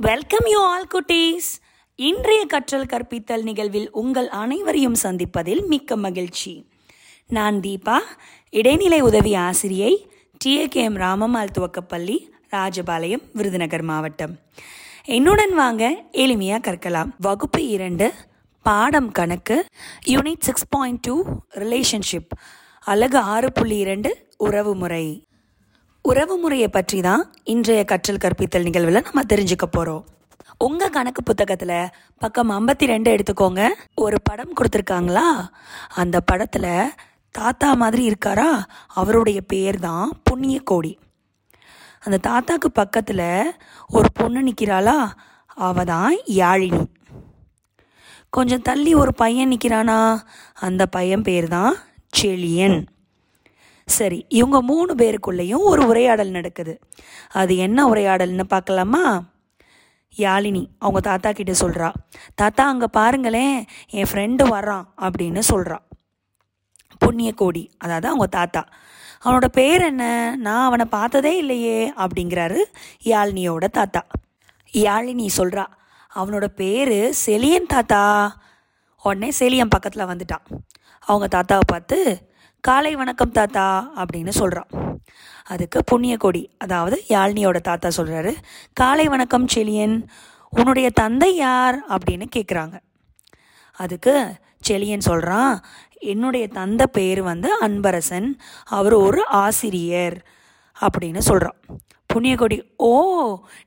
Welcome you all குட்டீஸ் இன்றைய கற்றல் கற்பித்தல் நிகழ்வில் உங்கள் அனைவரையும் சந்திப்பதில் மிக்க மகிழ்ச்சி. நான் தீபா இடைநிலை உதவி ஆசிரியை டிஏகேஎம் ராமம்மாள் துவக்கப்பள்ளி ராஜபாளையம் விருதுநகர் மாவட்டம். என்னுடன் வாங்க எளிமையாக கற்கலாம். வகுப்பு இரண்டு பாடம் கணக்கு unit six point two relationship அழகு ஆறு புள்ளி இரண்டு உறவுமுறை. உறவு முறையை பற்றி தான் இன்றைய கற்றல் கற்பித்தல் நிகழ்வில் நம்ம தெரிஞ்சுக்க போகிறோம் உங்கள் கணக்கு புத்தகத்தில் பக்கம் ஐம்பத்தி ரெண்டு எடுத்துக்கோங்க. ஒரு படம் கொடுத்துருக்காங்களா? அந்த படத்தில் தாத்தா மாதிரி இருக்காரா? அவருடைய பேர் தான் புண்ணிய கோடி அந்த தாத்தாக்கு பக்கத்தில் ஒரு பொண்ணு நிற்கிறாளா அவ தான் யாழினி. கொஞ்சம் தள்ளி ஒரு பையன் நிற்கிறானா அந்த பையன் பேர் தான் செழியன். சரி இவங்க மூணு பேருக்குள்ளேயும் ஒரு உரையாடல் நடக்குது. அது என்ன உரையாடல்னு பார்க்கலாமா? யாழினி அவங்க தாத்தா கிட்ட சொல்கிறா தாத்தா அங்கே பாருங்களேன் என் ஃப்ரெண்டு வர்றான் அப்படின்னு சொல்கிறா புண்ணியக்கோடி அதாவது அவங்க தாத்தா. அவனோட பேர் என்ன? நான் அவனை பார்த்ததே இல்லையே அப்படிங்கிறாரு யாழினியோட தாத்தா. யாழினி சொல்கிறா அவனோட பேர் செலியன் தாத்தா. உடனே செலியன் பக்கத்தில் வந்துட்டான். அவங்க தாத்தாவை பார்த்து காலை வணக்கம் தாத்தா அப்படின்னு சொல்கிறான் அதுக்கு புண்ணியக்கொடி அதாவது யாழ்னியோட தாத்தா சொல்கிறாரு காலை வணக்கம் செலியன் உன்னுடைய தந்தை யார்? அப்படின்னு கேட்குறாங்க அதுக்கு செலியன் சொல்கிறான் என்னுடைய தந்தை பேர் வந்து அன்பரசன் அவர் ஒரு ஆசிரியர் அப்படின்னு சொல்கிறான் புண்ணியகொடி ஓ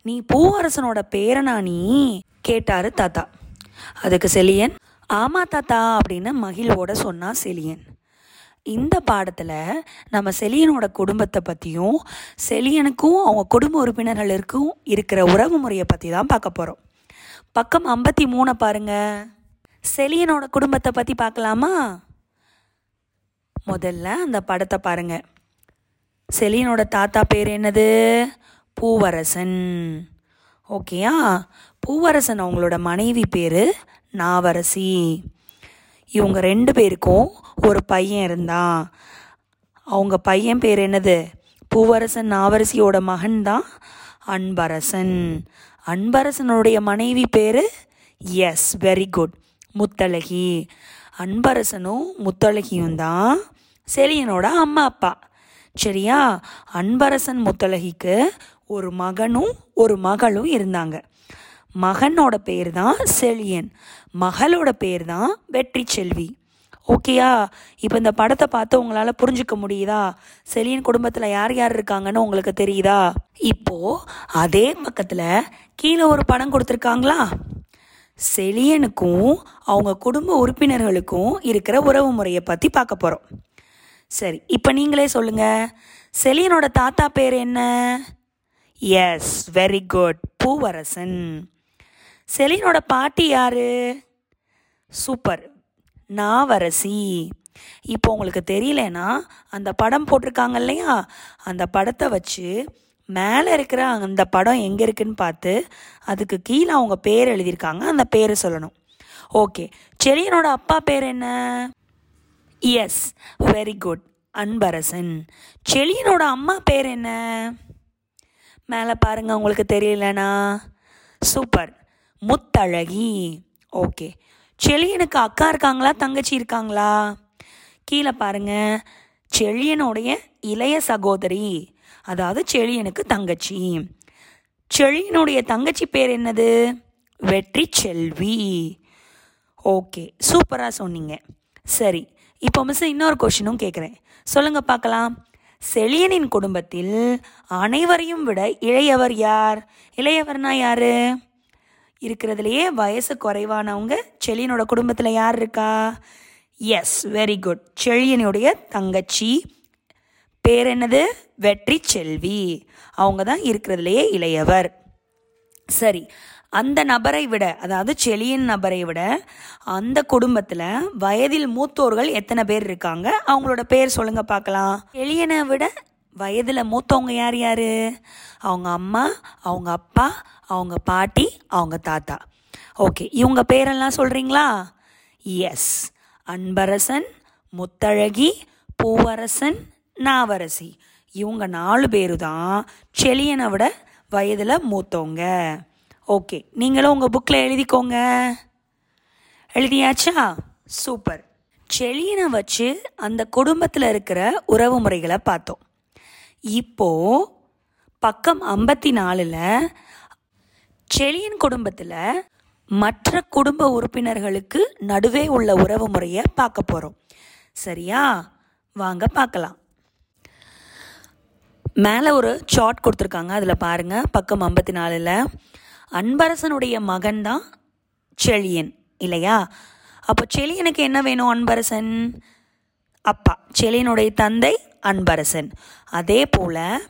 நீ பூவரசனோட பேரனா நீ? கேட்டாரு தாத்தா. அதுக்கு செலியன் ஆமா தாத்தா அப்படின்னு மகிழ்வோட சொன்னா செலியன் இந்த பாடத்தில் நம்ம செலியனோட குடும்பத்தை பற்றியும் செலியனுக்கும் அவங்க குடும்ப உறுப்பினர்களுக்கும் இருக்கிற உறவு முறையை பற்றி தான் பார்க்க போகிறோம் பக்கம் ஐம்பத்தி மூணை பாருங்க. செலியனோட குடும்பத்தை பற்றி பார்க்கலாமா? முதல்ல அந்த படத்தை பாருங்கள் செலியனோட தாத்தா பேர் என்னது? பூவரசன். ஓகேயா? பூவரசன் அவங்களோட மனைவி பேர் நாவரசி. இவங்க ரெண்டு பேருக்கும் ஒரு பையன் இருந்தான். அவங்க பையன் பேர் என்னது? பூவரசன் நாவரசியோட மகன் தான் அன்பரசன். அன்பரசனுடைய மனைவி பேர்? Yes very good Muthazhagi. அன்பரசனும் முத்தழகியும் தான் செலியனோட அம்மா அப்பா. சரியா? அன்பரசன் முத்தழகிக்கு ஒரு மகனும் ஒரு மகளும் இருந்தாங்க. மகனோட பேர் தான் செழியன். மகளோட பேர் தான் வெற்றி செல்வி ஓகேயா இப்போ இந்த படத்தை பார்த்து உங்களால் புரிஞ்சுக்க முடியுதா? செலியன் குடும்பத்தில் யார் யார் இருக்காங்கன்னு உங்களுக்கு தெரியுதா? இப்போது அதே பக்கத்தில் கீழே ஒரு படம் கொடுத்துருக்காங்களா? செலியனுக்கும் அவங்க குடும்ப உறுப்பினர்களுக்கும் இருக்கிற உறவு முறையை பற்றி பார்க்க போகிறோம் சரி இப்போ நீங்களே சொல்லுங்கள் செலியனோட தாத்தா பேர் என்ன? Yes very good Poovarasan. செலியனோட பாட்டி யாரு? சூப்பர். நாவரசி. இப்போ உங்களுக்கு தெரியலனா அந்த படம் போட்டிருக்காங்க இல்லையா? அந்த படத்தை வச்சு மேலே இருக்கிற அந்த படம் எங்கே இருக்குன்னு பார்த்து அதுக்கு கீழே அவங்க பேர் எழுதியிருக்காங்க. அந்த பேரை சொல்லணும். ஓகே. செலியனோட அப்பா பேர் என்ன? எஸ். Very good. அன்பரசன். செலியனோட அம்மா பேர் என்ன? மேலே பாருங்க உங்களுக்கு தெரியலனா? சூப்பர். முத்தழகி. ஓகே. செழியனுக்கு அக்கா இருக்காங்களா? தங்கச்சி இருக்காங்களா? கீழே பாருங்க. செழியனுடைய இளைய சகோதரி. அதாவது செழியனுக்கு தங்கச்சி. செழியனுடைய தங்கச்சி பேர் என்னது? வெற்றி செல்வி. ஓகே. சூப்பராக சொன்னீங்க. சரி. இப்போ மிஸ் இன்னொரு கொஷினும் கேட்குறேன் சொல்லுங்கள் பார்க்கலாம். செழியனின் குடும்பத்தில் அனைவரையும் விட இளையவர் யார்? இளையவர்னா யாரு? இருக்கிறதுலையே வயசு குறைவானவங்க செழியனோட குடும்பத்தில் யார் இருக்கா? எஸ் வெரி குட் செழியனுடைய தங்கச்சி. பேர் என்னது? வெற்றி செல்வி. அவங்க தான் இருக்கிறதுலையே இளையவர். சரி அந்த நபரை விட அதாவது செளியின் நபரை விட அந்த குடும்பத்தில் வயதில் மூத்தோர்கள் எத்தனை பேர் இருக்காங்க? அவங்களோட பேர் சொல்லுங்க பார்க்கலாம். செளியனை விட வயதில் மூத்தவங்க யார் யார்? அவங்க அம்மா அவங்க அப்பா அவங்க பாட்டி அவங்க தாத்தா. ஓகே இவங்க பேரெல்லாம் சொல்கிறீங்களா எஸ் அன்பரசன் முத்தழகி பூவரசன் நாவரசி. இவங்க நாலு பேரு தான் செழியனை விட வயதில் மூத்தவங்க. ஓகே நீங்களும் உங்கள் புக்கில் எழுதிக்கோங்க. எழுதியாச்சா? சூப்பர் செழியனை வச்சு அந்த குடும்பத்தில் இருக்கிற உறவு முறைகளை பார்த்தோம். இப்போது பக்கம் ஐம்பத்தி நாலில் செழியன் குடும்பத்தில் மற்ற குடும்ப உறுப்பினர்களுக்கு நடுவே உள்ள உறவு முறையை பார்க்க போகிறோம் சரியா? வாங்க பார்க்கலாம். மேலே ஒரு சார்ட் கொடுத்துருக்காங்க. அதில் பாருங்கள் பக்கம் ஐம்பத்தி நாலில் அன்பரசனுடைய மகன் தான் செழியன். இல்லையா? அப்போ செழியனுக்கு என்ன வேணும்? அன்பரசன்? அப்பா. செழியனுடைய தந்தை அன்பரசன். அதே போல்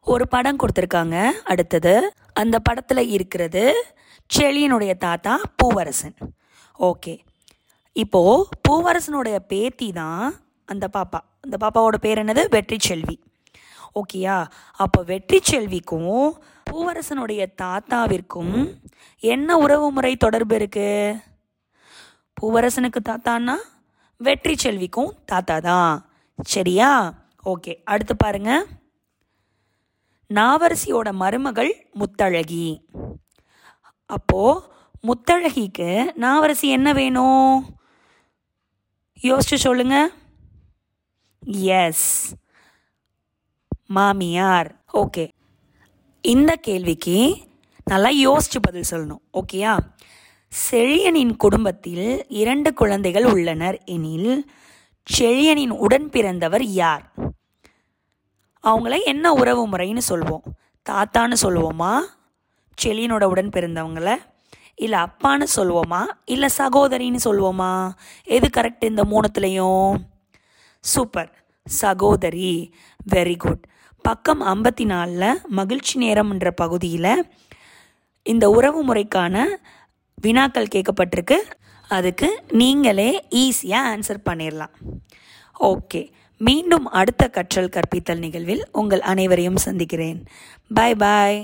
ஒரு படம் கொடுத்துருக்காங்க. அடுத்தது அந்த படத்தில் இருக்கிறது செளியனுடைய தாத்தா பூவரசன். ஓகே. இப்போது பூவரசனுடைய பேத்தி தான் அந்த பாப்பா. அந்த பாப்பாவோட பேர் என்னது? வெற்றி செல்வி ஓகேயா? அப்போ வெற்றி செல்விக்கும் பூவரசனுடைய தாத்தாவிற்கும் என்ன உறவு முறை தொடர்பு இருக்குது பூவரசனுக்கு தாத்தான்னா வெற்றி செல்விக்கும் தாத்தா தான். சரியா? ஓகே. அடுத்து பாருங்கள் நாவரசியோட மருமகள் முத்தழகி. அப்போ முத்தழகிக்கு நாவரசி என்ன வேணும்? யோசிச்சு சொல்லுங்க. எஸ் மாமியார். ஓகே இந்த கேள்விக்கு நல்லா யோசிச்சு பதில் சொல்லணும். ஓகேயா செழியனின் குடும்பத்தில் இரண்டு குழந்தைகள் உள்ளனர். எனில் செழியனின் உடன் பிறந்தவர் யார்? அவங்கள என்ன உறவு முறைன்னு சொல்வோம். தாத்தான்னு சொல்லுவோமா செழியனோட உடன் பிறந்தவங்கள? இல்லை அப்பான்னு சொல்லுவோமா இல்லை சகோதரின்னு சொல்லுவோமா எது கரெக்ட் இந்த மூணுத்துலேயும்? சூப்பர் சகோதரி. வெரி குட் பக்கம் ஐம்பத்தி நாலில் மகிழ்ச்சி நேரம்ன்ற பகுதியில் இந்த உறவு முறைக்கான வினாக்கள் கேட்கப்பட்டிருக்கு. அதுக்கு நீங்களே ஈஸியாக ஆன்சர் பண்ணிடலாம் ஓகே மீண்டும் அடுத்த கற்றல் கற்பித்தல் நிகழ்வில் உங்கள் அனைவரையும் சந்திக்கிறேன். பாய் பாய்